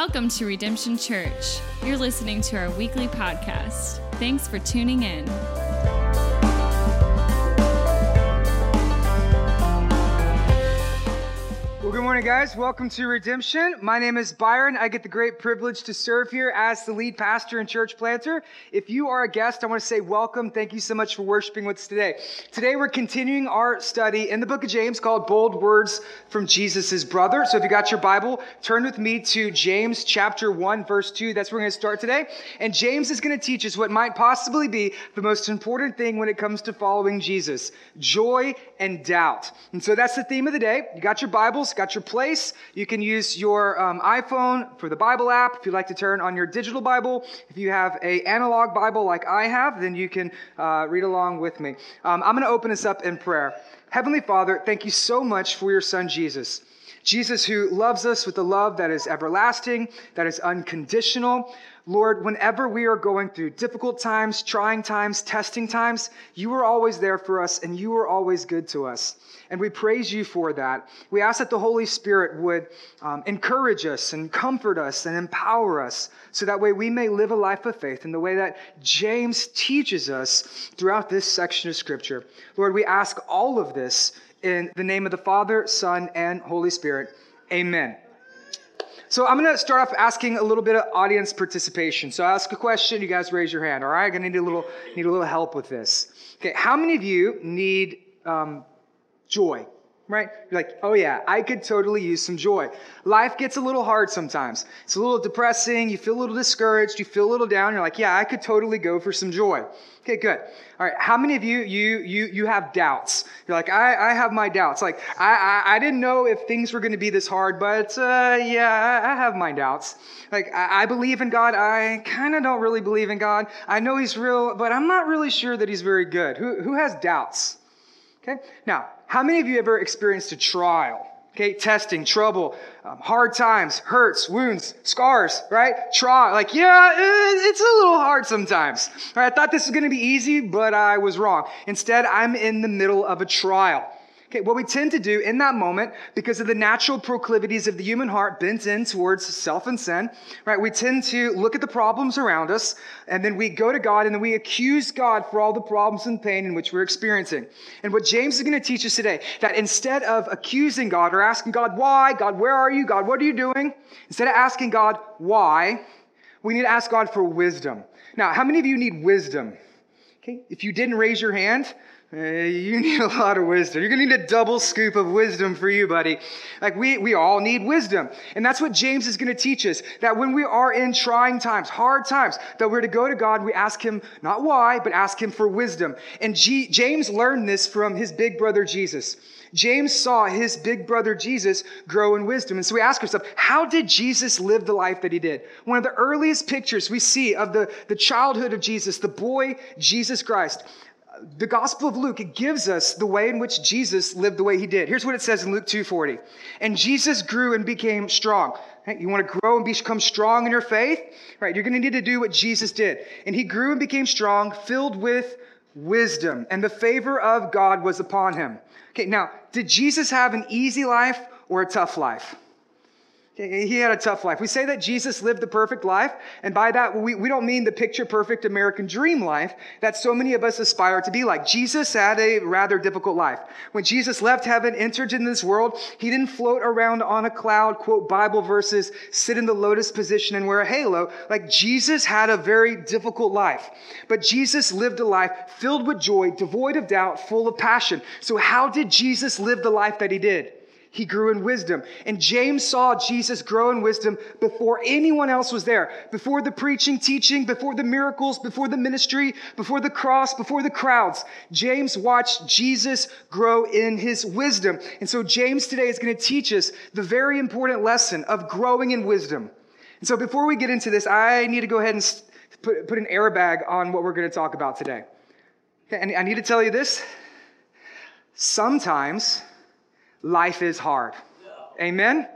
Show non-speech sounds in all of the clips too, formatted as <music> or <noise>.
Welcome to Redemption Church. You're listening to our weekly podcast. Thanks for tuning in. Morning, guys. Welcome to Redemption. My name is Byron. I get the great privilege to serve here as the lead pastor and church planter. If you are a guest, I want to say welcome. Thank you so much for worshiping with us today. Today, we're continuing our study in the book of James called Bold Words from Jesus' Brother. So if you got your Bible, turn with me to James chapter 1, verse 2. That's where we're going to start today. And James is going to teach us what might possibly be the most important thing when it comes to following Jesus joy and doubt. And so that's the theme of the day. You got your Bibles, got your place. You can use your um, iPhone for the Bible app. If you'd like to turn on your digital Bible, if you have a analog Bible like I have, then you can uh, read along with me. Um, I'm going to open this up in prayer. Heavenly Father, thank you so much for your Son Jesus. Jesus, who loves us with a love that is everlasting, that is unconditional. Lord, whenever we are going through difficult times, trying times, testing times, you are always there for us and you are always good to us. And we praise you for that. We ask that the Holy Spirit would um, encourage us and comfort us and empower us so that way we may live a life of faith in the way that James teaches us throughout this section of Scripture. Lord, we ask all of this in the name of the Father, Son, and Holy Spirit. Amen. So I'm going to start off asking a little bit of audience participation. So I ask a question, you guys raise your hand. All right, I'm going to need a little need a little help with this. Okay, how many of you need um, joy? Right? You're like, oh yeah, I could totally use some joy. Life gets a little hard sometimes. It's a little depressing. You feel a little discouraged. You feel a little down. You're like, yeah, I could totally go for some joy. Okay, good. All right. How many of you you you you have doubts? You're like, I, I have my doubts. Like, I, I, I didn't know if things were going to be this hard, but uh, yeah, I, I have my doubts. Like, I, I believe in God. I kind of don't really believe in God. I know He's real, but I'm not really sure that He's very good. Who who has doubts? Okay. Now, how many of you ever experienced a trial? Okay, testing, trouble, um, hard times, hurts, wounds, scars, right? Try, like, yeah, it's a little hard sometimes. I thought this was going to be easy, but I was wrong. Instead, I'm in the middle of a trial. Okay, what we tend to do in that moment, because of the natural proclivities of the human heart bent in towards self and sin, right? We tend to look at the problems around us, and then we go to God, and then we accuse God for all the problems and pain in which we're experiencing. And what James is going to teach us today, that instead of accusing God or asking God, why? God, where are you? God, what are you doing? Instead of asking God, why? We need to ask God for wisdom. Now, how many of you need wisdom? Okay, if you didn't raise your hand, you need a lot of wisdom. You're going to need a double scoop of wisdom for you, buddy. Like we, we all need wisdom. And that's what James is going to teach us. That when we are in trying times, hard times, that we're to go to God, we ask him not why, but ask him for wisdom. And G- James learned this from his big brother Jesus. James saw his big brother Jesus grow in wisdom. And so we ask ourselves, how did Jesus live the life that he did? One of the earliest pictures we see of the, the childhood of Jesus, the boy Jesus Christ, the Gospel of Luke, it gives us the way in which Jesus lived the way he did. Here's what it says in Luke 2:40. And Jesus grew and became strong. You want to grow and become strong in your faith? Right, you're going to need to do what Jesus did. And he grew and became strong, filled with wisdom, and the favor of God was upon him. Okay, now, did Jesus have an easy life or a tough life? He had a tough life. We say that Jesus lived the perfect life, and by that, we, we don't mean the picture perfect American dream life that so many of us aspire to be like. Jesus had a rather difficult life. When Jesus left heaven, entered in this world, he didn't float around on a cloud, quote Bible verses, sit in the lotus position and wear a halo. Like Jesus had a very difficult life. But Jesus lived a life filled with joy, devoid of doubt, full of passion. So, how did Jesus live the life that he did? He grew in wisdom. And James saw Jesus grow in wisdom before anyone else was there. Before the preaching, teaching, before the miracles, before the ministry, before the cross, before the crowds. James watched Jesus grow in his wisdom. And so James today is going to teach us the very important lesson of growing in wisdom. And so before we get into this, I need to go ahead and put, put an airbag on what we're going to talk about today. And I need to tell you this. Sometimes life is hard. Amen?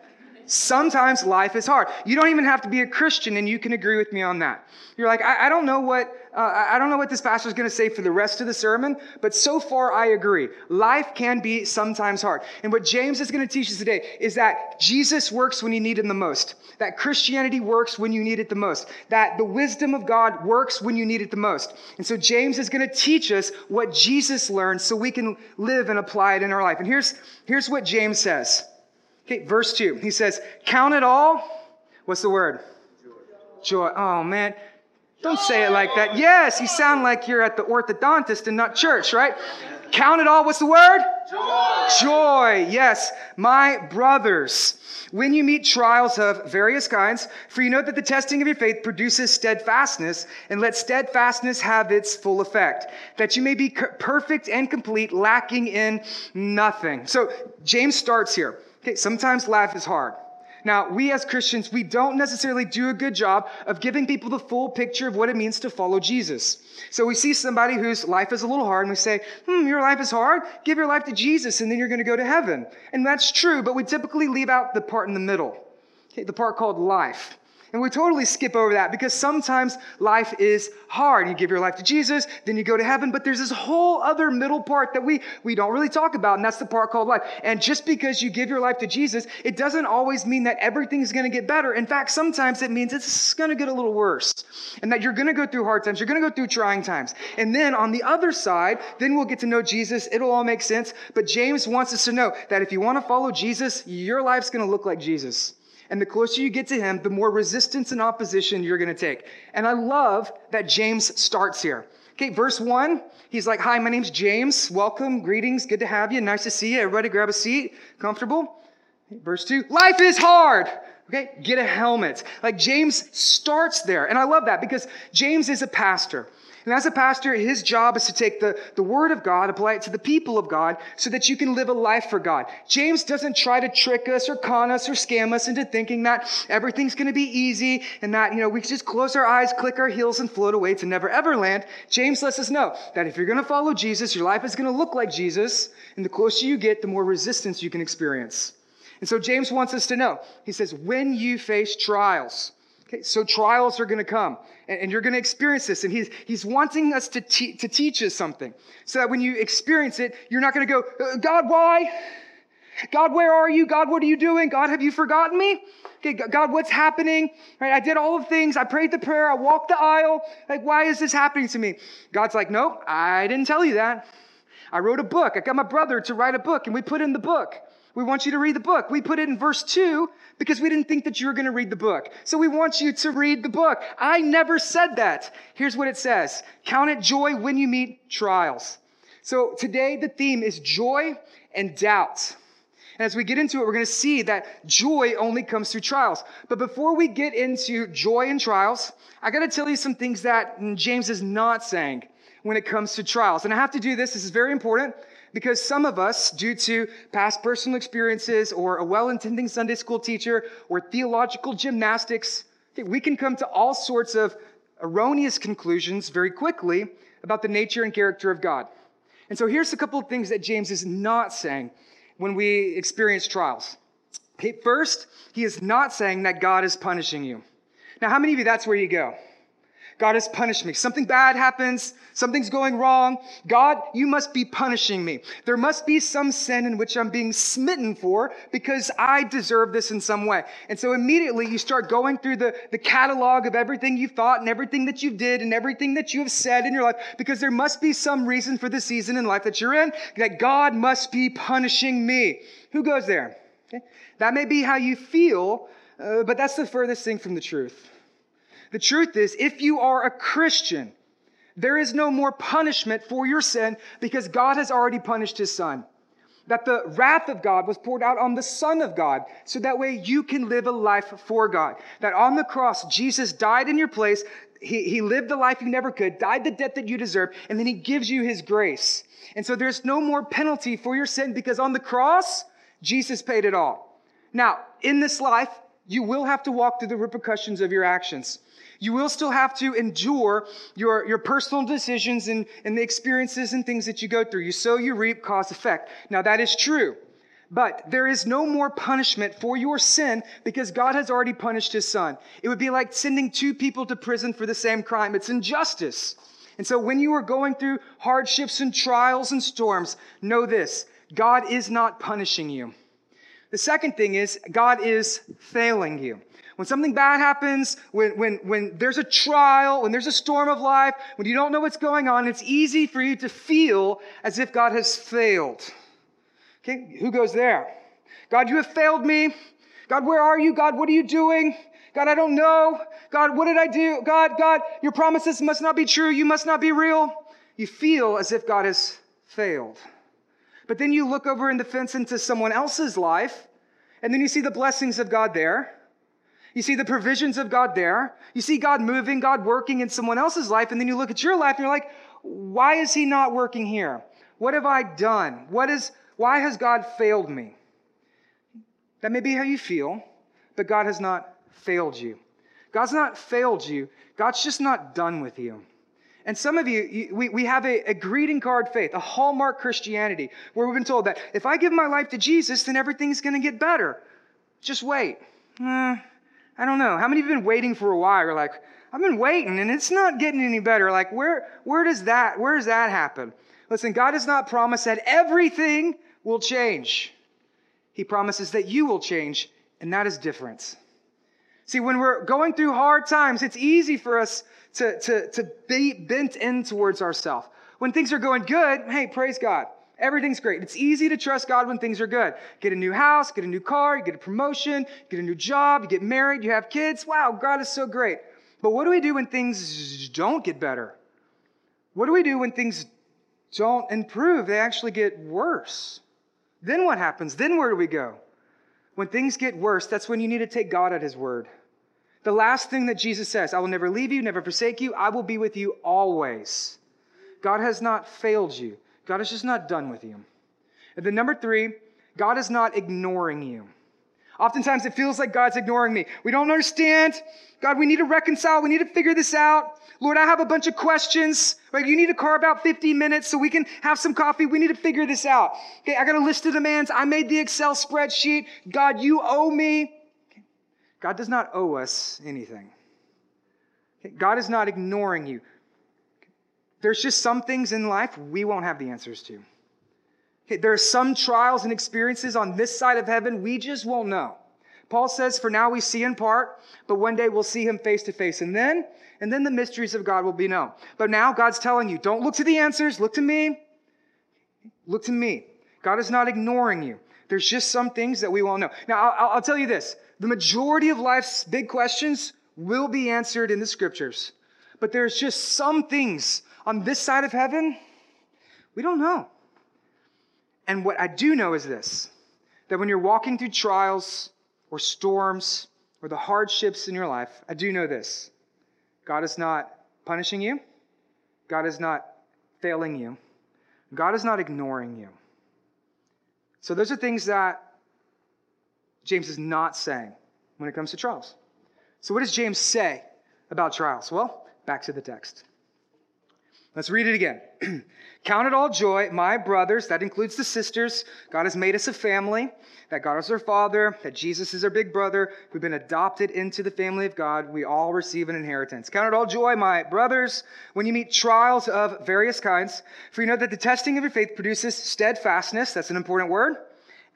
Sometimes life is hard. You don't even have to be a Christian, and you can agree with me on that. You're like, I, I don't know what uh, I don't know what this pastor is going to say for the rest of the sermon, but so far I agree. Life can be sometimes hard. And what James is going to teach us today is that Jesus works when you need him the most. That Christianity works when you need it the most. That the wisdom of God works when you need it the most. And so James is going to teach us what Jesus learned so we can live and apply it in our life. And here's, here's what James says. Okay, verse 2. He says, Count it all. What's the word? Joy. Joy. Oh, man. Don't say it like that. Yes, you sound like you're at the orthodontist and not church, right? Count it all. What's the word? Joy. Joy. Yes, my brothers. When you meet trials of various kinds, for you know that the testing of your faith produces steadfastness, and let steadfastness have its full effect, that you may be perfect and complete, lacking in nothing. So James starts here. Okay, sometimes life is hard. Now, we as Christians, we don't necessarily do a good job of giving people the full picture of what it means to follow Jesus. So we see somebody whose life is a little hard and we say, hmm, your life is hard? Give your life to Jesus and then you're going to go to heaven. And that's true, but we typically leave out the part in the middle, okay, the part called life. And we totally skip over that because sometimes life is hard. You give your life to Jesus, then you go to heaven, but there's this whole other middle part that we, we don't really talk about, and that's the part called life. And just because you give your life to Jesus, it doesn't always mean that everything's going to get better. In fact, sometimes it means it's going to get a little worse, and that you're going to go through hard times, you're going to go through trying times. And then on the other side, then we'll get to know Jesus. It'll all make sense. But James wants us to know that if you want to follow Jesus, your life's going to look like Jesus. And the closer you get to him, the more resistance and opposition you're going to take. And I love that James starts here. Okay, verse one, he's like, Hi, my name's James. Welcome, greetings, good to have you. Nice to see you. Everybody grab a seat, comfortable. Verse two, life is hard. Okay, get a helmet. Like James starts there. And I love that because James is a pastor. And as a pastor, his job is to take the, the word of God, apply it to the people of God, so that you can live a life for God. James doesn't try to trick us or con us or scam us into thinking that everything's going to be easy and that, you know, we just close our eyes, click our heels, and float away to never ever land. James lets us know that if you're going to follow Jesus, your life is going to look like Jesus. And the closer you get, the more resistance you can experience. And so James wants us to know. He says, when you face trials, Okay, so trials are going to come, and, and you're going to experience this. And he's, he's wanting us to, te- to teach us something so that when you experience it, you're not going to go, uh, God, why? God, where are you? God, what are you doing? God, have you forgotten me? Okay, God, what's happening? Right? I did all the things. I prayed the prayer. I walked the aisle. Like, why is this happening to me? God's like, nope, I didn't tell you that. I wrote a book. I got my brother to write a book, and we put in the book. We want you to read the book. We put it in verse 2 because we didn't think that you were going to read the book. So we want you to read the book. I never said that. Here's what it says Count it joy when you meet trials. So today the theme is joy and doubt. And as we get into it, we're going to see that joy only comes through trials. But before we get into joy and trials, I got to tell you some things that James is not saying when it comes to trials. And I have to do this. This is very important because some of us, due to past personal experiences or a well intending Sunday school teacher or theological gymnastics, we can come to all sorts of erroneous conclusions very quickly about the nature and character of God. And so here's a couple of things that James is not saying when we experience trials. First, he is not saying that God is punishing you. Now, how many of you that's where you go? God has punished me. Something bad happens. Something's going wrong. God, you must be punishing me. There must be some sin in which I'm being smitten for because I deserve this in some way. And so immediately you start going through the, the catalog of everything you've thought and everything that you did and everything that you have said in your life because there must be some reason for the season in life that you're in that God must be punishing me. Who goes there? Okay? That may be how you feel, uh, but that's the furthest thing from the truth. The truth is, if you are a Christian, there is no more punishment for your sin because God has already punished his son. That the wrath of God was poured out on the Son of God, so that way you can live a life for God. That on the cross, Jesus died in your place. He, he lived the life you never could, died the death that you deserve, and then he gives you his grace. And so there's no more penalty for your sin because on the cross, Jesus paid it all. Now, in this life, you will have to walk through the repercussions of your actions. You will still have to endure your, your personal decisions and, and the experiences and things that you go through. You sow, you reap, cause, effect. Now, that is true. But there is no more punishment for your sin because God has already punished his son. It would be like sending two people to prison for the same crime. It's injustice. And so when you are going through hardships and trials and storms, know this God is not punishing you. The second thing is God is failing you. When something bad happens, when, when, when there's a trial, when there's a storm of life, when you don't know what's going on, it's easy for you to feel as if God has failed. Okay, who goes there? God, you have failed me. God, where are you? God, what are you doing? God, I don't know. God, what did I do? God, God, your promises must not be true. You must not be real. You feel as if God has failed. But then you look over in the fence into someone else's life, and then you see the blessings of God there. You see the provisions of God there. You see God moving, God working in someone else's life, and then you look at your life and you're like, why is he not working here? What have I done? What is why has God failed me? That may be how you feel, but God has not failed you. God's not failed you. God's just not done with you. And some of you, we, we have a, a, greeting card faith, a hallmark Christianity, where we've been told that if I give my life to Jesus, then everything's going to get better. Just wait. Uh, I don't know. How many of you have been waiting for a while? You're like, I've been waiting and it's not getting any better. Like, where, where does that, where does that happen? Listen, God has not promised that everything will change. He promises that you will change, and that is different. See, when we're going through hard times, it's easy for us to, to, to be bent in towards ourselves. When things are going good, hey, praise God. Everything's great. It's easy to trust God when things are good. Get a new house, get a new car, you get a promotion, get a new job, you get married, you have kids. Wow, God is so great. But what do we do when things don't get better? What do we do when things don't improve? They actually get worse. Then what happens? Then where do we go? When things get worse, that's when you need to take God at His word. The last thing that Jesus says, I will never leave you, never forsake you, I will be with you always. God has not failed you, God is just not done with you. And then number three, God is not ignoring you. Oftentimes it feels like God's ignoring me. We don't understand. God, we need to reconcile. We need to figure this out. Lord, I have a bunch of questions. Right? You need to carve out 50 minutes so we can have some coffee. We need to figure this out. Okay, I got a list of demands. I made the Excel spreadsheet. God, you owe me. God does not owe us anything. God is not ignoring you. There's just some things in life we won't have the answers to. There are some trials and experiences on this side of heaven we just won't know. Paul says, For now we see in part, but one day we'll see him face to face. And then, and then the mysteries of God will be known. But now God's telling you, don't look to the answers, look to me. Look to me. God is not ignoring you. There's just some things that we won't know. Now, I'll, I'll tell you this the majority of life's big questions will be answered in the scriptures. But there's just some things on this side of heaven we don't know. And what I do know is this that when you're walking through trials or storms or the hardships in your life, I do know this God is not punishing you, God is not failing you, God is not ignoring you. So, those are things that James is not saying when it comes to trials. So, what does James say about trials? Well, back to the text. Let's read it again. <clears throat> Count it all joy, my brothers, that includes the sisters. God has made us a family, that God is our father, that Jesus is our big brother. We've been adopted into the family of God. We all receive an inheritance. Count it all joy, my brothers, when you meet trials of various kinds, for you know that the testing of your faith produces steadfastness. That's an important word.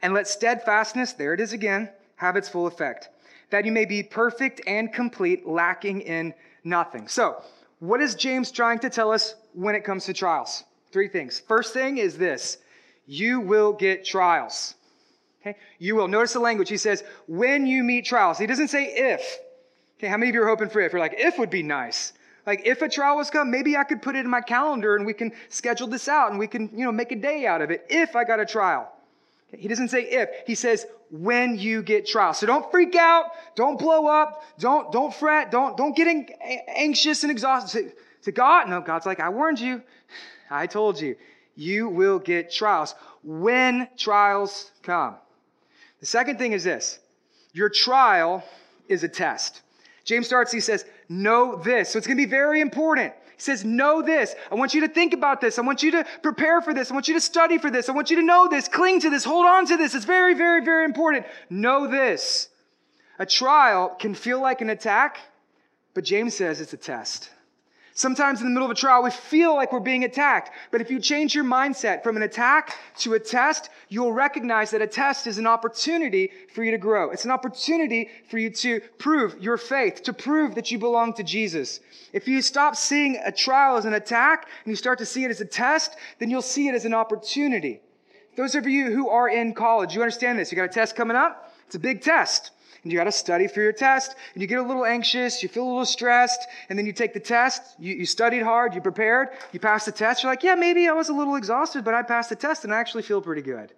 And let steadfastness, there it is again, have its full effect, that you may be perfect and complete, lacking in nothing. So, what is James trying to tell us when it comes to trials? Three things. First thing is this you will get trials. Okay? You will. Notice the language. He says, when you meet trials. He doesn't say if. Okay, how many of you are hoping for if? You're like, if would be nice. Like, if a trial was come, maybe I could put it in my calendar and we can schedule this out and we can, you know, make a day out of it if I got a trial. He doesn't say if. He says when you get trials. So don't freak out. Don't blow up. Don't, don't fret. Don't, don't get anxious and exhausted. To God, no, God's like, I warned you. I told you. You will get trials when trials come. The second thing is this your trial is a test. James starts, he says, Know this. So it's going to be very important. He says, Know this. I want you to think about this. I want you to prepare for this. I want you to study for this. I want you to know this. Cling to this. Hold on to this. It's very, very, very important. Know this. A trial can feel like an attack, but James says it's a test. Sometimes in the middle of a trial, we feel like we're being attacked. But if you change your mindset from an attack to a test, you'll recognize that a test is an opportunity for you to grow. It's an opportunity for you to prove your faith, to prove that you belong to Jesus. If you stop seeing a trial as an attack and you start to see it as a test, then you'll see it as an opportunity. Those of you who are in college, you understand this. You got a test coming up? It's a big test and you got to study for your test, and you get a little anxious, you feel a little stressed, and then you take the test, you, you studied hard, you prepared, you passed the test, you're like, yeah, maybe I was a little exhausted, but I passed the test and I actually feel pretty good.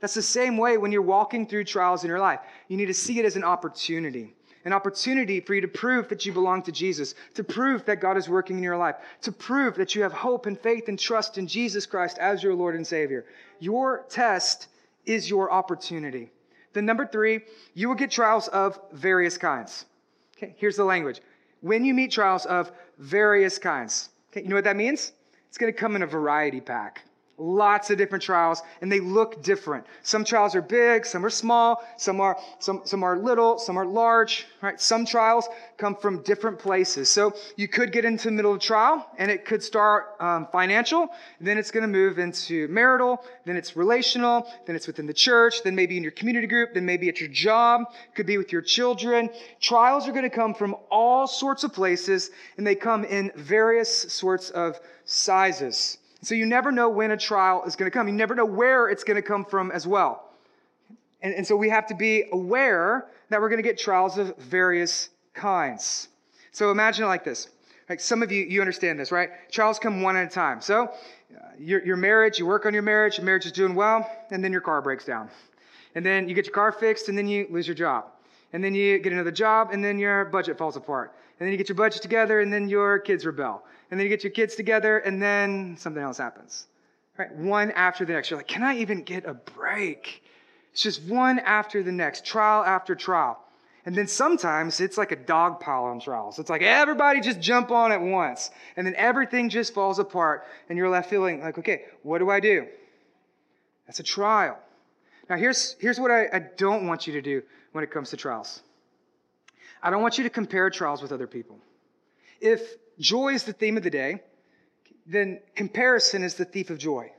That's the same way when you're walking through trials in your life. You need to see it as an opportunity. An opportunity for you to prove that you belong to Jesus, to prove that God is working in your life, to prove that you have hope and faith and trust in Jesus Christ as your Lord and Savior. Your test is your opportunity. Then, number three, you will get trials of various kinds. Okay, here's the language. When you meet trials of various kinds, okay, you know what that means? It's going to come in a variety pack. Lots of different trials, and they look different. Some trials are big, some are small, some are some some are little, some are large. Right? Some trials come from different places. So you could get into the middle of trial, and it could start um, financial. Then it's going to move into marital. Then it's relational. Then it's within the church. Then maybe in your community group. Then maybe at your job. Could be with your children. Trials are going to come from all sorts of places, and they come in various sorts of sizes. So you never know when a trial is going to come. You never know where it's going to come from as well. And, and so we have to be aware that we're going to get trials of various kinds. So imagine it like this. Like some of you, you understand this, right? Trials come one at a time. So uh, your, your marriage, you work on your marriage, your marriage is doing well, and then your car breaks down. And then you get your car fixed, and then you lose your job. And then you get another job, and then your budget falls apart. And then you get your budget together, and then your kids rebel and then you get your kids together, and then something else happens. Right? One after the next. You're like, can I even get a break? It's just one after the next, trial after trial. And then sometimes it's like a dog pile on trials. It's like everybody just jump on at once. And then everything just falls apart. And you're left feeling like, okay, what do I do? That's a trial. Now, here's, here's what I, I don't want you to do when it comes to trials I don't want you to compare trials with other people. If joy is the theme of the day, then comparison is the thief of joy.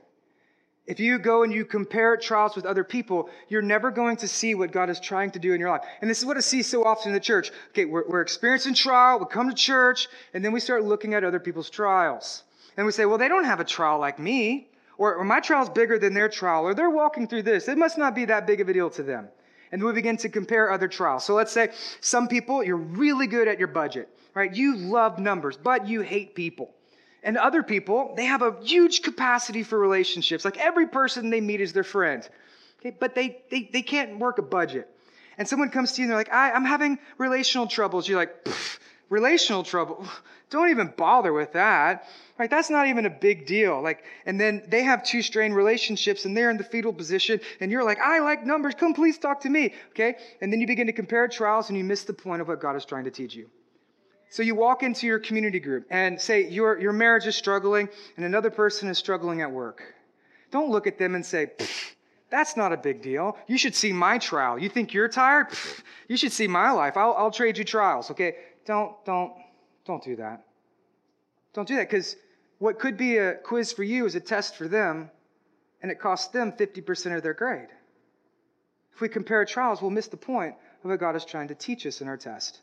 If you go and you compare trials with other people, you're never going to see what God is trying to do in your life. And this is what I see so often in the church. Okay, we're, we're experiencing trial, we come to church, and then we start looking at other people's trials. And we say, well, they don't have a trial like me, or, or my trial's bigger than their trial, or they're walking through this. It must not be that big of a deal to them. And we begin to compare other trials. So let's say some people, you're really good at your budget right? You love numbers, but you hate people. And other people, they have a huge capacity for relationships. Like every person they meet is their friend. Okay, but they, they, they can't work a budget. And someone comes to you and they're like, I, am having relational troubles. You're like, relational trouble? <sighs> Don't even bother with that. Right? That's not even a big deal. Like, and then they have two strained relationships and they're in the fetal position and you're like, I like numbers. Come please talk to me. Okay? And then you begin to compare trials and you miss the point of what God is trying to teach you. So you walk into your community group and say your, your marriage is struggling and another person is struggling at work. Don't look at them and say, that's not a big deal. You should see my trial. You think you're tired? You should see my life. I'll, I'll trade you trials, okay? Don't, don't, don't do that. Don't do that because what could be a quiz for you is a test for them and it costs them 50% of their grade. If we compare trials, we'll miss the point of what God is trying to teach us in our test.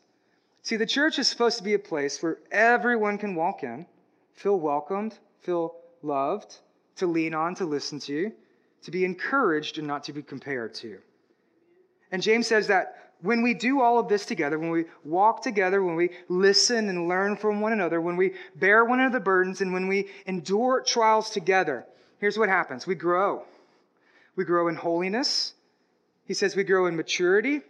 See, the church is supposed to be a place where everyone can walk in, feel welcomed, feel loved, to lean on, to listen to, to be encouraged and not to be compared to. And James says that when we do all of this together, when we walk together, when we listen and learn from one another, when we bear one another burdens, and when we endure trials together, here's what happens we grow. We grow in holiness. He says we grow in maturity,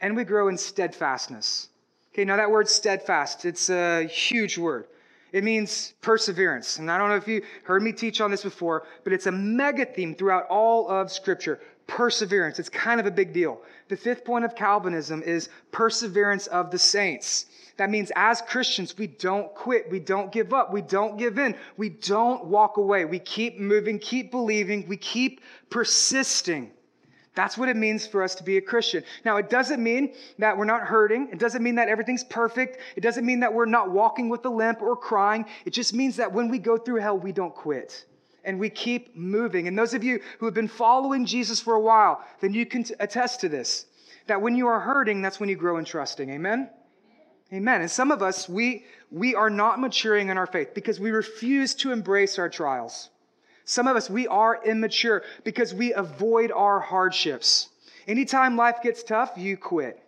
and we grow in steadfastness. Okay, now that word steadfast, it's a huge word. It means perseverance. And I don't know if you heard me teach on this before, but it's a mega theme throughout all of Scripture. Perseverance. It's kind of a big deal. The fifth point of Calvinism is perseverance of the saints. That means as Christians, we don't quit. We don't give up. We don't give in. We don't walk away. We keep moving, keep believing. We keep persisting. That's what it means for us to be a Christian. Now, it doesn't mean that we're not hurting. It doesn't mean that everything's perfect. It doesn't mean that we're not walking with a limp or crying. It just means that when we go through hell, we don't quit and we keep moving. And those of you who have been following Jesus for a while, then you can attest to this that when you are hurting, that's when you grow in trusting. Amen? Amen. And some of us, we, we are not maturing in our faith because we refuse to embrace our trials. Some of us, we are immature because we avoid our hardships. Anytime life gets tough, you quit.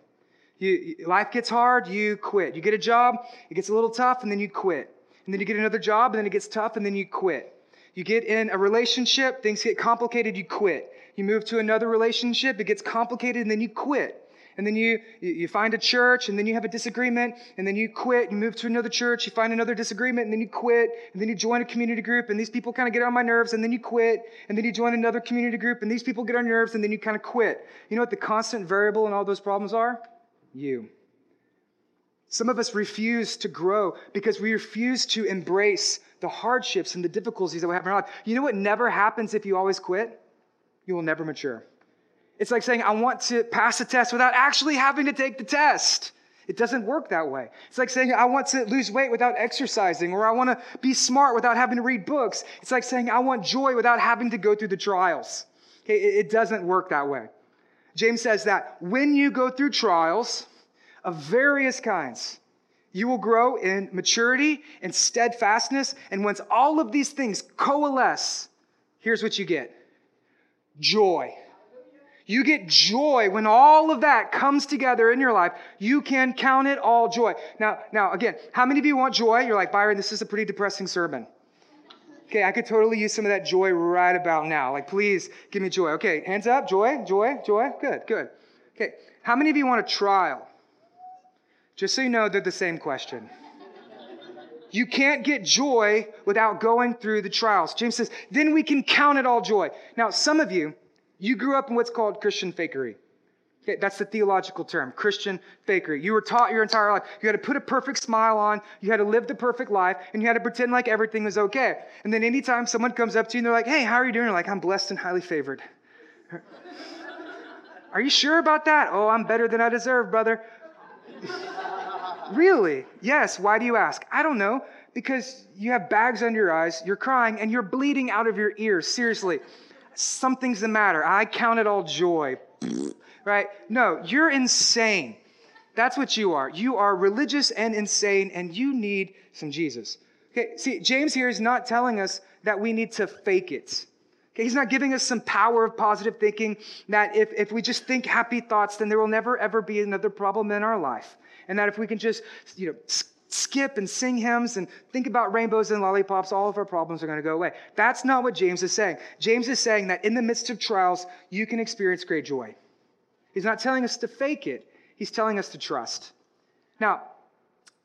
You, life gets hard, you quit. You get a job, it gets a little tough, and then you quit. And then you get another job, and then it gets tough, and then you quit. You get in a relationship, things get complicated, you quit. You move to another relationship, it gets complicated, and then you quit and then you, you find a church, and then you have a disagreement, and then you quit, you move to another church, you find another disagreement, and then you quit, and then you join a community group, and these people kind of get on my nerves, and then you quit, and then you join another community group, and these people get on your nerves, and then you kind of quit. You know what the constant variable in all those problems are? You. Some of us refuse to grow because we refuse to embrace the hardships and the difficulties that we have in our life. You know what never happens if you always quit? You will never mature. It's like saying, I want to pass a test without actually having to take the test. It doesn't work that way. It's like saying, I want to lose weight without exercising, or I want to be smart without having to read books. It's like saying, I want joy without having to go through the trials. Okay, it doesn't work that way. James says that when you go through trials of various kinds, you will grow in maturity and steadfastness. And once all of these things coalesce, here's what you get joy. You get joy when all of that comes together in your life. You can count it all joy. Now, now again, how many of you want joy? You're like, Byron, this is a pretty depressing sermon. Okay, I could totally use some of that joy right about now. Like, please give me joy. Okay, hands up. Joy, joy, joy. Good, good. Okay, how many of you want a trial? Just so you know, they're the same question. You can't get joy without going through the trials. James says, then we can count it all joy. Now, some of you, you grew up in what's called Christian fakery. Okay, that's the theological term, Christian fakery. You were taught your entire life. You had to put a perfect smile on, you had to live the perfect life, and you had to pretend like everything was okay. And then anytime someone comes up to you and they're like, hey, how are you doing? You're like, I'm blessed and highly favored. <laughs> are you sure about that? Oh, I'm better than I deserve, brother. <laughs> really? Yes. Why do you ask? I don't know. Because you have bags under your eyes, you're crying, and you're bleeding out of your ears. Seriously something's the matter. I count it all joy. <laughs> right? No, you're insane. That's what you are. You are religious and insane, and you need some Jesus. Okay, see, James here is not telling us that we need to fake it. Okay, he's not giving us some power of positive thinking that if, if we just think happy thoughts, then there will never ever be another problem in our life. And that if we can just, you know, skip and sing hymns and think about rainbows and lollipops, all of our problems are going to go away. That's not what James is saying. James is saying that in the midst of trials, you can experience great joy. He's not telling us to fake it, he's telling us to trust. Now,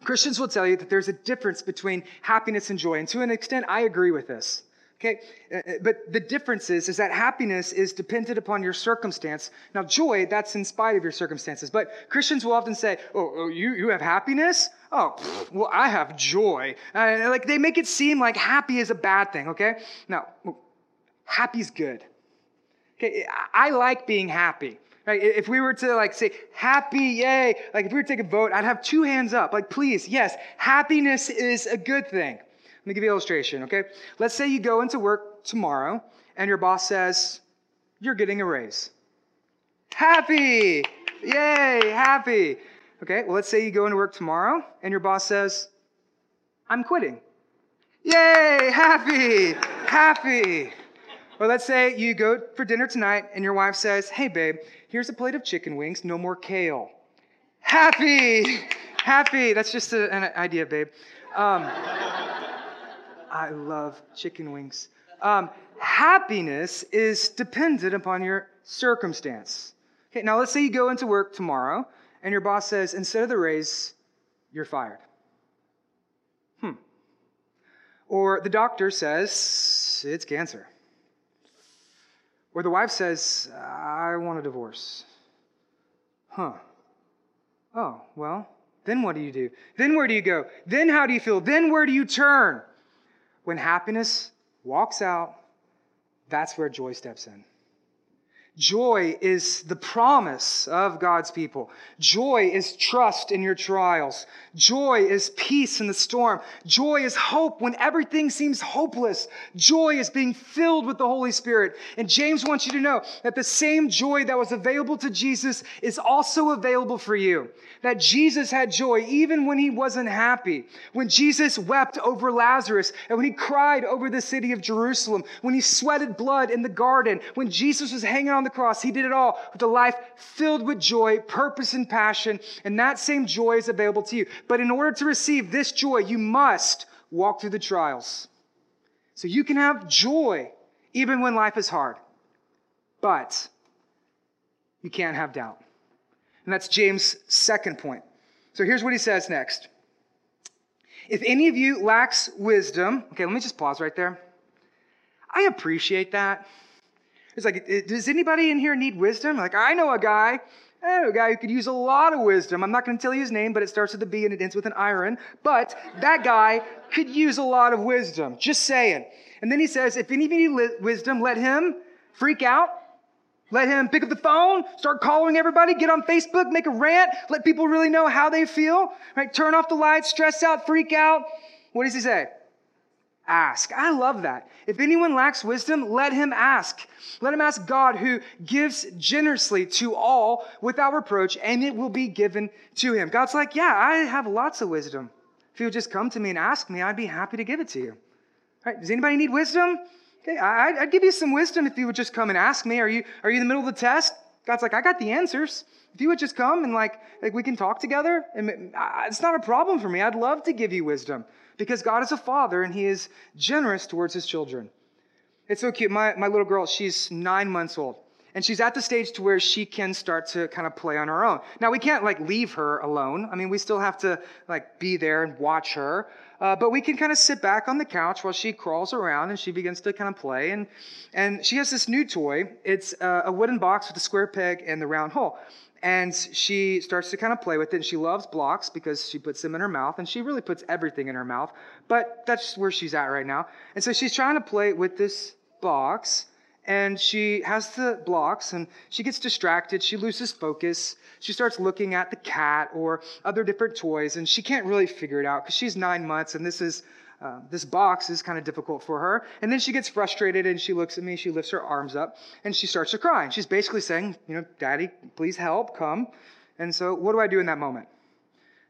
Christians will tell you that there's a difference between happiness and joy. And to an extent, I agree with this. Okay, uh, uh, but the difference is, is that happiness is dependent upon your circumstance. Now, joy, that's in spite of your circumstances. But Christians will often say, oh, oh you, you have happiness? Oh, well, I have joy. Uh, like they make it seem like happy is a bad thing, okay? Now, happy's good. Okay, I like being happy. Right? If we were to like say happy, yay, like if we were to take a vote, I'd have two hands up. Like, please, yes, happiness is a good thing. Let me give you an illustration, okay? Let's say you go into work tomorrow and your boss says, You're getting a raise. Happy! Yay, happy. Okay, well, let's say you go into work tomorrow and your boss says, I'm quitting. Yay, happy, happy. Or let's say you go for dinner tonight and your wife says, Hey, babe, here's a plate of chicken wings, no more kale. Happy, happy. That's just a, an idea, babe. Um, I love chicken wings. Um, happiness is dependent upon your circumstance. Okay, now let's say you go into work tomorrow and your boss says, instead of the raise, you're fired. Hmm. Or the doctor says it's cancer. Or the wife says, I want a divorce. Huh. Oh, well, then what do you do? Then where do you go? Then how do you feel? Then where do you turn? When happiness walks out, that's where joy steps in. Joy is the promise of God's people. Joy is trust in your trials. Joy is peace in the storm. Joy is hope when everything seems hopeless. Joy is being filled with the Holy Spirit. And James wants you to know that the same joy that was available to Jesus is also available for you. That Jesus had joy even when he wasn't happy. When Jesus wept over Lazarus and when he cried over the city of Jerusalem. When he sweated blood in the garden. When Jesus was hanging on the cross, he did it all with a life filled with joy, purpose, and passion. And that same joy is available to you. But in order to receive this joy, you must walk through the trials. So you can have joy even when life is hard. But you can't have doubt. And that's James' second point. So here's what he says next. If any of you lacks wisdom, okay, let me just pause right there. I appreciate that. It's like, does anybody in here need wisdom? Like, I know a guy I know a guy who could use a lot of wisdom. I'm not going to tell you his name, but it starts with a B and it ends with an iron. But that guy could use a lot of wisdom. Just saying. And then he says, if anybody needs wisdom, let him freak out. Let him pick up the phone, start calling everybody, get on Facebook, make a rant, let people really know how they feel, right? Turn off the lights, stress out, freak out. What does he say? Ask. I love that. If anyone lacks wisdom, let him ask. Let him ask God who gives generously to all without reproach, and it will be given to him. God's like, yeah, I have lots of wisdom. If you would just come to me and ask me, I'd be happy to give it to you. All right, does anybody need wisdom? Okay, I, would give you some wisdom if you would just come and ask me. Are you, are you in the middle of the test? God's like, I got the answers. If you would just come and like, like we can talk together, and uh, it's not a problem for me. I'd love to give you wisdom because God is a father and he is generous towards his children. It's so cute. My, my little girl, she's nine months old. And she's at the stage to where she can start to kind of play on her own. Now we can't like leave her alone. I mean, we still have to like be there and watch her. Uh, but we can kind of sit back on the couch while she crawls around and she begins to kind of play. And, and she has this new toy. It's uh, a wooden box with a square peg and the round hole. And she starts to kind of play with it. And she loves blocks because she puts them in her mouth. And she really puts everything in her mouth. But that's where she's at right now. And so she's trying to play with this box. And she has the blocks and she gets distracted. She loses focus. She starts looking at the cat or other different toys. And she can't really figure it out because she's nine months. And this is uh, this box is kind of difficult for her. And then she gets frustrated and she looks at me, she lifts her arms up, and she starts to cry. And she's basically saying, You know, Daddy, please help, come. And so, what do I do in that moment?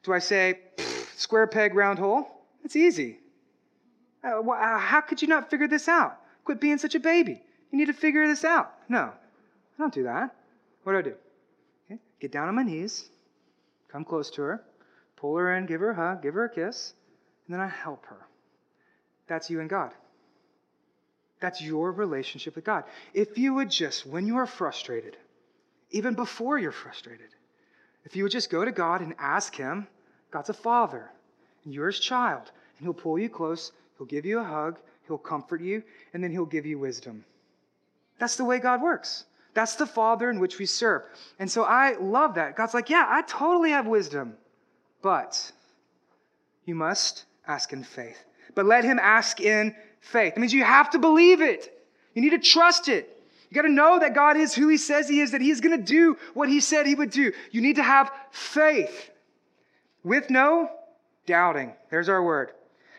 Do I say, square peg, round hole? It's easy. Uh, uh, how could you not figure this out? Quit being such a baby. You need to figure this out. No, I don't do that. What do I do? Okay, get down on my knees, come close to her, pull her in, give her a hug, give her a kiss, and then I help her. That's you and God. That's your relationship with God. If you would just, when you are frustrated, even before you're frustrated, if you would just go to God and ask Him, God's a father, and you're His child, and He'll pull you close, He'll give you a hug, He'll comfort you, and then He'll give you wisdom. That's the way God works. That's the Father in which we serve. And so I love that. God's like, yeah, I totally have wisdom, but you must ask in faith but let him ask in faith. That means you have to believe it. You need to trust it. You got to know that God is who he says he is, that he's going to do what he said he would do. You need to have faith with no doubting. There's our word.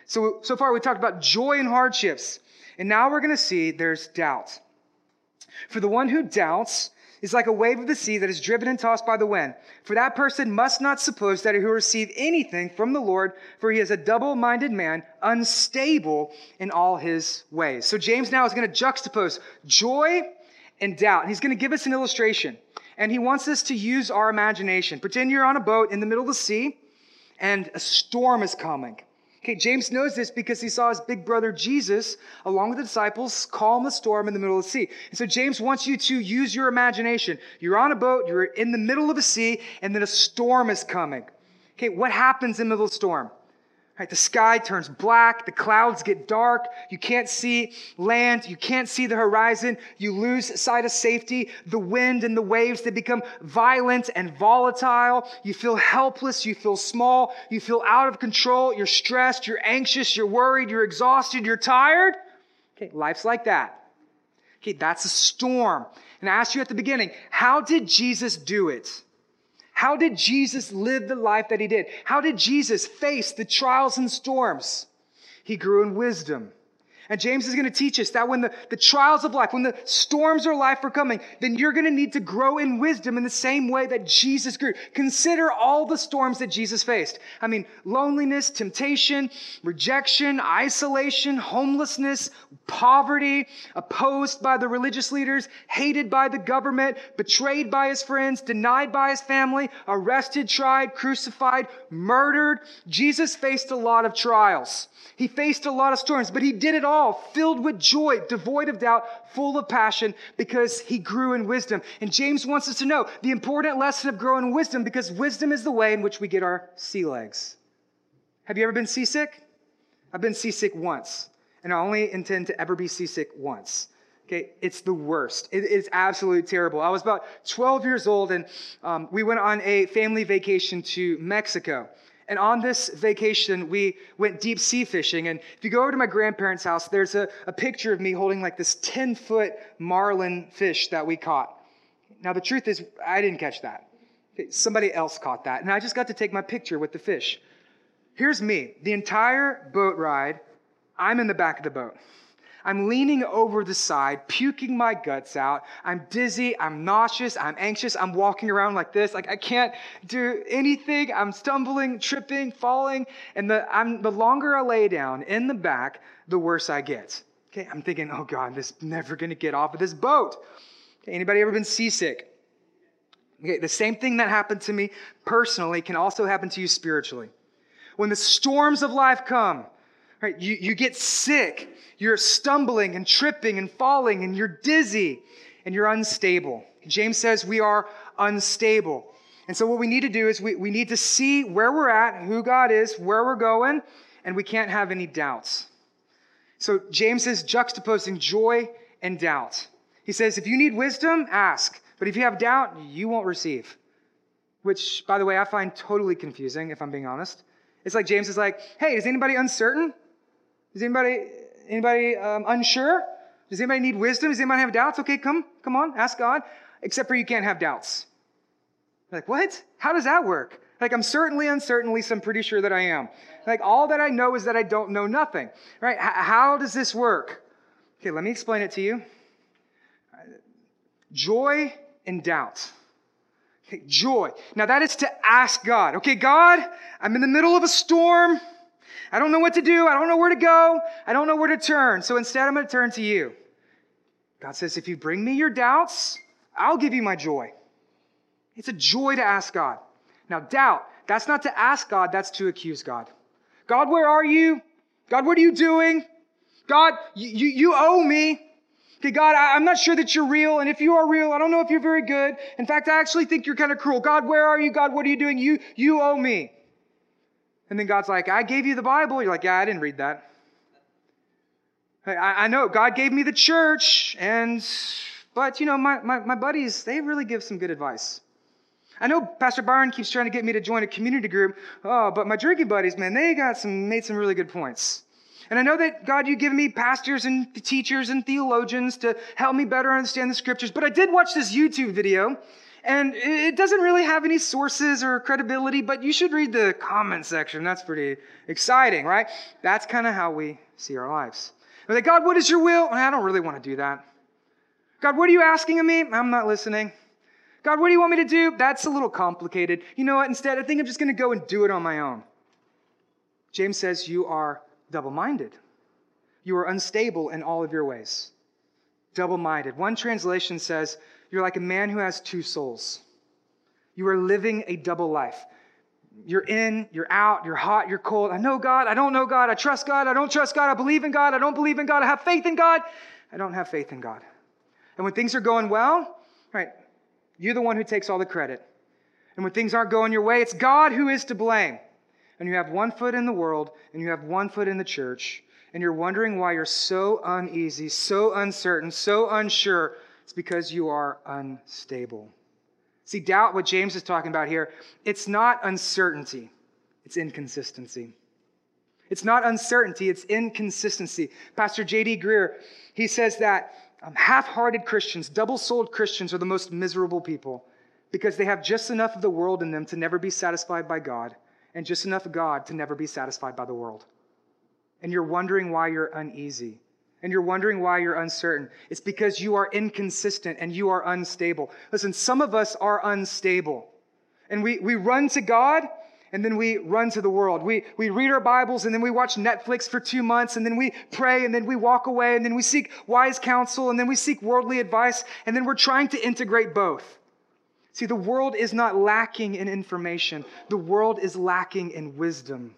So, so far we talked about joy and hardships. And now we're going to see there's doubt. For the one who doubts, is like a wave of the sea that is driven and tossed by the wind. For that person must not suppose that he will receive anything from the Lord, for he is a double minded man, unstable in all his ways. So James now is going to juxtapose joy and doubt. He's going to give us an illustration. And he wants us to use our imagination. Pretend you're on a boat in the middle of the sea and a storm is coming. Okay, James knows this because he saw his big brother Jesus, along with the disciples, calm the storm in the middle of the sea. And so James wants you to use your imagination. You're on a boat, you're in the middle of a sea, and then a storm is coming. Okay, what happens in the middle of the storm? Right, the sky turns black, the clouds get dark, you can't see land, you can't see the horizon, you lose sight of safety, the wind and the waves, they become violent and volatile, you feel helpless, you feel small, you feel out of control, you're stressed, you're anxious, you're worried, you're exhausted, you're tired. Okay, life's like that. Okay, that's a storm. And I asked you at the beginning, how did Jesus do it? How did Jesus live the life that he did? How did Jesus face the trials and storms? He grew in wisdom. And James is going to teach us that when the, the trials of life, when the storms of life are coming, then you're going to need to grow in wisdom in the same way that Jesus grew. Consider all the storms that Jesus faced. I mean, loneliness, temptation, rejection, isolation, homelessness, poverty, opposed by the religious leaders, hated by the government, betrayed by his friends, denied by his family, arrested, tried, crucified, murdered. Jesus faced a lot of trials. He faced a lot of storms, but he did it all filled with joy, devoid of doubt, full of passion because he grew in wisdom. And James wants us to know the important lesson of growing in wisdom because wisdom is the way in which we get our sea legs. Have you ever been seasick? I've been seasick once, and I only intend to ever be seasick once. Okay, it's the worst. It's absolutely terrible. I was about 12 years old, and um, we went on a family vacation to Mexico. And on this vacation, we went deep sea fishing. And if you go over to my grandparents' house, there's a, a picture of me holding like this 10 foot marlin fish that we caught. Now, the truth is, I didn't catch that. Somebody else caught that. And I just got to take my picture with the fish. Here's me the entire boat ride, I'm in the back of the boat. I'm leaning over the side, puking my guts out. I'm dizzy. I'm nauseous. I'm anxious. I'm walking around like this. Like I can't do anything. I'm stumbling, tripping, falling. And the, I'm, the longer I lay down in the back, the worse I get. Okay, I'm thinking, oh God, this never gonna get off of this boat. Okay, anybody ever been seasick? Okay, the same thing that happened to me personally can also happen to you spiritually. When the storms of life come, right, you, you get sick you're stumbling and tripping and falling and you're dizzy and you're unstable. James says we are unstable. And so, what we need to do is we, we need to see where we're at, who God is, where we're going, and we can't have any doubts. So, James is juxtaposing joy and doubt. He says, if you need wisdom, ask. But if you have doubt, you won't receive. Which, by the way, I find totally confusing, if I'm being honest. It's like James is like, hey, is anybody uncertain? Is anybody Anybody um, unsure? Does anybody need wisdom? Does anybody have doubts? Okay, come, come on, ask God. Except for you can't have doubts. Like, what? How does that work? Like, I'm certainly uncertain, at least I'm pretty sure that I am. Like, all that I know is that I don't know nothing, right? H- how does this work? Okay, let me explain it to you. Joy and doubt. Okay, joy. Now, that is to ask God. Okay, God, I'm in the middle of a storm. I don't know what to do. I don't know where to go. I don't know where to turn. So instead, I'm going to turn to you. God says, if you bring me your doubts, I'll give you my joy. It's a joy to ask God. Now, doubt, that's not to ask God, that's to accuse God. God, where are you? God, what are you doing? God, you, you, owe me. Okay, God, I, I'm not sure that you're real. And if you are real, I don't know if you're very good. In fact, I actually think you're kind of cruel. God, where are you? God, what are you doing? You, you owe me. And then God's like, I gave you the Bible. You're like, yeah, I didn't read that. I, I know God gave me the church, and but you know, my, my, my buddies, they really give some good advice. I know Pastor Byron keeps trying to get me to join a community group. Oh, but my drinking buddies, man, they got some made some really good points. And I know that God, you give me pastors and teachers and theologians to help me better understand the scriptures. But I did watch this YouTube video and it doesn't really have any sources or credibility, but you should read the comment section. That's pretty exciting, right? That's kind of how we see our lives. We're like, God, what is your will? I don't really want to do that. God, what are you asking of me? I'm not listening. God, what do you want me to do? That's a little complicated. You know what? Instead, I think I'm just going to go and do it on my own. James says, You are double minded. You are unstable in all of your ways. Double minded. One translation says, you're like a man who has two souls. You are living a double life. You're in, you're out, you're hot, you're cold. I know God, I don't know God, I trust God, I don't trust God, I believe in God, I don't believe in God, I have faith in God, I don't have faith in God. And when things are going well, right, you're the one who takes all the credit. And when things aren't going your way, it's God who is to blame. and you have one foot in the world and you have one foot in the church, and you're wondering why you're so uneasy, so uncertain, so unsure, it's because you are unstable. See, doubt, what James is talking about here, it's not uncertainty, it's inconsistency. It's not uncertainty, it's inconsistency. Pastor J.D. Greear, he says that um, half hearted Christians, double souled Christians, are the most miserable people because they have just enough of the world in them to never be satisfied by God and just enough of God to never be satisfied by the world. And you're wondering why you're uneasy and you're wondering why you're uncertain. It's because you are inconsistent and you are unstable. Listen, some of us are unstable and we, we run to God and then we run to the world. We, we read our Bibles and then we watch Netflix for two months and then we pray and then we walk away and then we seek wise counsel and then we seek worldly advice and then we're trying to integrate both. See, the world is not lacking in information, the world is lacking in wisdom.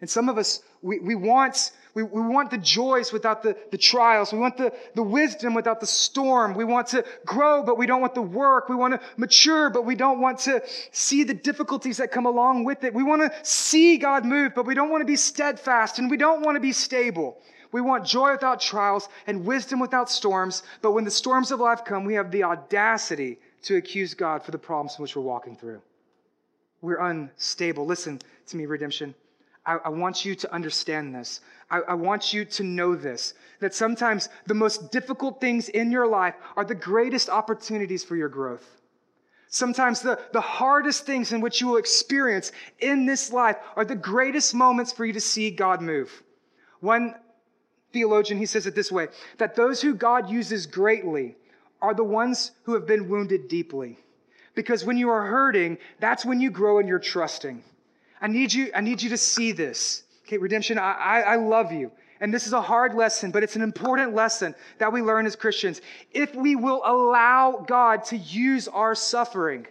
And some of us, we, we, want, we, we want the joys without the, the trials. We want the, the wisdom without the storm. We want to grow, but we don't want the work. We want to mature, but we don't want to see the difficulties that come along with it. We want to see God move, but we don't want to be steadfast and we don't want to be stable. We want joy without trials and wisdom without storms. But when the storms of life come, we have the audacity to accuse God for the problems in which we're walking through. We're unstable. Listen to me, redemption. I, I want you to understand this. I, I want you to know this that sometimes the most difficult things in your life are the greatest opportunities for your growth. Sometimes the, the hardest things in which you will experience in this life are the greatest moments for you to see God move. One theologian, he says it this way that those who God uses greatly are the ones who have been wounded deeply. Because when you are hurting, that's when you grow and you're trusting. I need you, I need you to see this. Okay, redemption, I, I, I love you. And this is a hard lesson, but it's an important lesson that we learn as Christians. If we will allow God to use our suffering,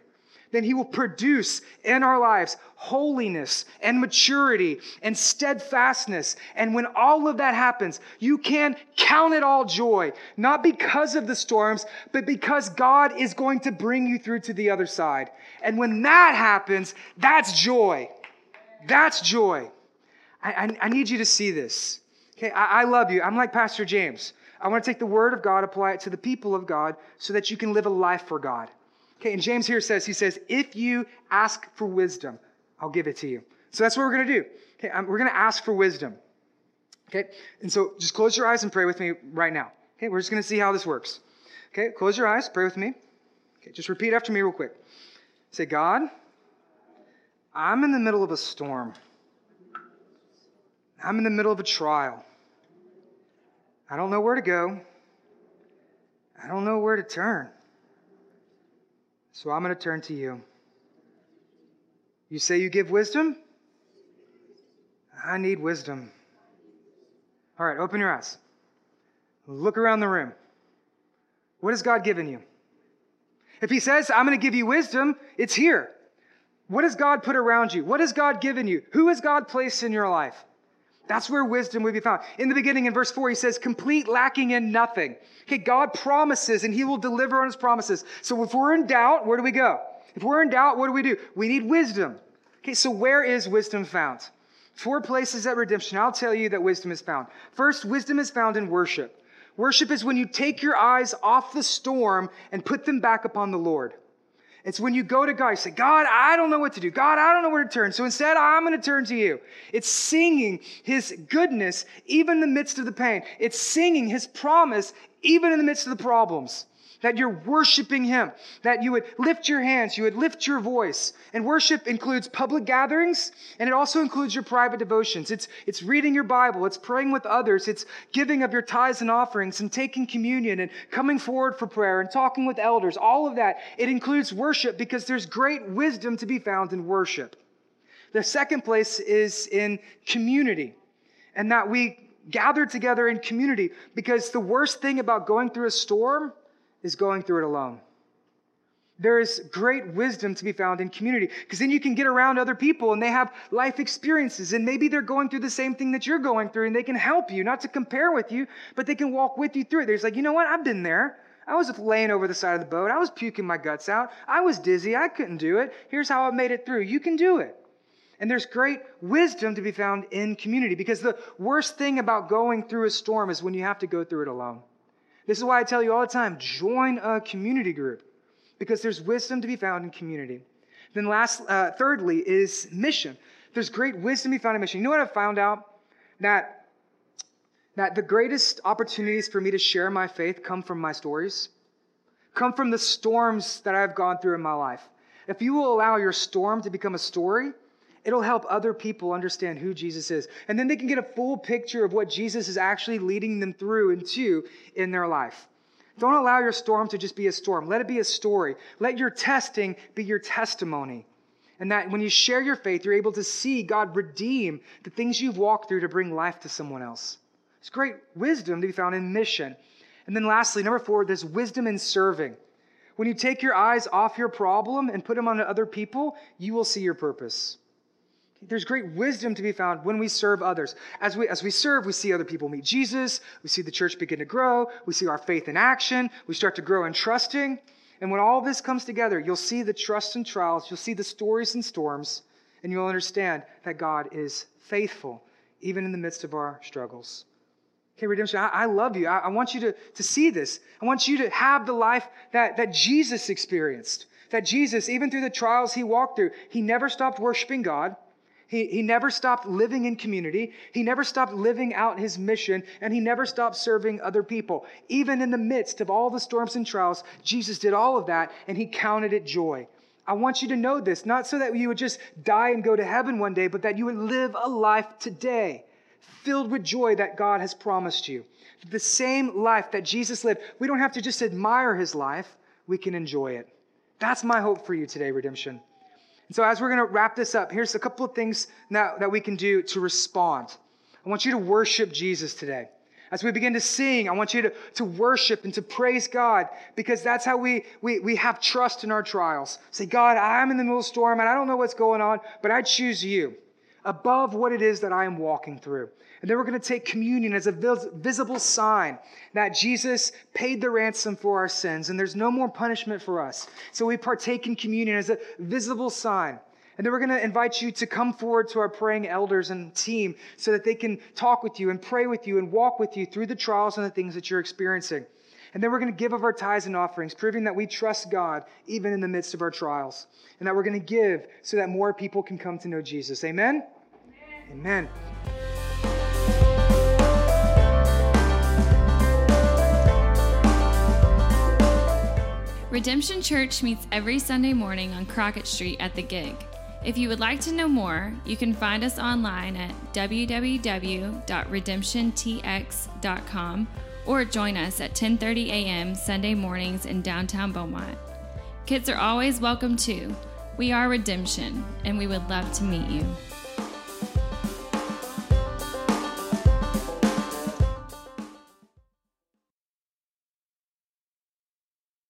then he will produce in our lives holiness and maturity and steadfastness. And when all of that happens, you can count it all joy, not because of the storms, but because God is going to bring you through to the other side. And when that happens, that's joy. That's joy. I, I, I need you to see this. Okay, I, I love you. I'm like Pastor James. I want to take the word of God, apply it to the people of God so that you can live a life for God. Okay, and James here says, he says, if you ask for wisdom, I'll give it to you. So that's what we're going to do. Okay, um, we're going to ask for wisdom. Okay, and so just close your eyes and pray with me right now. Okay, we're just going to see how this works. Okay, close your eyes, pray with me. Okay, just repeat after me real quick. Say, God, I'm in the middle of a storm. I'm in the middle of a trial. I don't know where to go. I don't know where to turn. So I'm going to turn to you. You say you give wisdom? I need wisdom. All right, open your eyes. Look around the room. What has God given you? If He says, I'm going to give you wisdom, it's here. What has God put around you? What has God given you? Who has God placed in your life? That's where wisdom would be found. In the beginning, in verse 4, he says, complete, lacking in nothing. Okay, God promises and he will deliver on his promises. So if we're in doubt, where do we go? If we're in doubt, what do we do? We need wisdom. Okay, so where is wisdom found? Four places at redemption. I'll tell you that wisdom is found. First, wisdom is found in worship. Worship is when you take your eyes off the storm and put them back upon the Lord. It's when you go to God, you say, God, I don't know what to do. God, I don't know where to turn. So instead, I'm going to turn to you. It's singing his goodness, even in the midst of the pain. It's singing his promise, even in the midst of the problems that you're worshiping Him, that you would lift your hands, you would lift your voice. And worship includes public gatherings, and it also includes your private devotions. It's, it's reading your Bible, it's praying with others, it's giving of your tithes and offerings, and taking communion, and coming forward for prayer, and talking with elders. All of that. It includes worship because there's great wisdom to be found in worship. The second place is in community, and that we gather together in community because the worst thing about going through a storm is going through it alone. There is great wisdom to be found in community because then you can get around other people and they have life experiences and maybe they're going through the same thing that you're going through and they can help you, not to compare with you, but they can walk with you through it. There's like, you know what? I've been there. I was laying over the side of the boat. I was puking my guts out. I was dizzy. I couldn't do it. Here's how I made it through. You can do it. And there's great wisdom to be found in community because the worst thing about going through a storm is when you have to go through it alone. This is why I tell you all the time join a community group because there's wisdom to be found in community. Then, last, uh, thirdly, is mission. There's great wisdom to be found in mission. You know what I've found out? That, that the greatest opportunities for me to share my faith come from my stories, come from the storms that I've gone through in my life. If you will allow your storm to become a story, it'll help other people understand who Jesus is. And then they can get a full picture of what Jesus is actually leading them through and to in their life. Don't allow your storm to just be a storm. Let it be a story. Let your testing be your testimony. And that when you share your faith, you're able to see God redeem the things you've walked through to bring life to someone else. It's great wisdom to be found in mission. And then lastly, number four, there's wisdom in serving. When you take your eyes off your problem and put them on other people, you will see your purpose. There's great wisdom to be found when we serve others. As we, as we serve, we see other people meet Jesus. We see the church begin to grow. We see our faith in action. We start to grow in trusting. And when all this comes together, you'll see the trust and trials. You'll see the stories and storms. And you'll understand that God is faithful, even in the midst of our struggles. Okay, redemption, I, I love you. I, I, want you to, to see this. I want you to have the life that, that Jesus experienced. That Jesus, even through the trials he walked through, he never stopped worshiping God. He, he never stopped living in community. He never stopped living out his mission, and he never stopped serving other people. Even in the midst of all the storms and trials, Jesus did all of that, and he counted it joy. I want you to know this, not so that you would just die and go to heaven one day, but that you would live a life today filled with joy that God has promised you. The same life that Jesus lived. We don't have to just admire his life, we can enjoy it. That's my hope for you today, Redemption. And so, as we're going to wrap this up, here's a couple of things now that we can do to respond. I want you to worship Jesus today. As we begin to sing, I want you to, to worship and to praise God because that's how we, we, we have trust in our trials. Say, God, I'm in the middle of a storm and I don't know what's going on, but I choose you above what it is that I am walking through. And then we're going to take communion as a vis- visible sign that Jesus paid the ransom for our sins and there's no more punishment for us. So we partake in communion as a visible sign. And then we're going to invite you to come forward to our praying elders and team so that they can talk with you and pray with you and walk with you through the trials and the things that you're experiencing. And then we're going to give of our tithes and offerings, proving that we trust God even in the midst of our trials. And that we're going to give so that more people can come to know Jesus. Amen? Amen. Amen. Redemption Church meets every Sunday morning on Crockett Street at the Gig. If you would like to know more, you can find us online at www.redemptiontx.com or join us at 10:30 a.m. Sunday mornings in downtown Beaumont. Kids are always welcome too. We are Redemption, and we would love to meet you.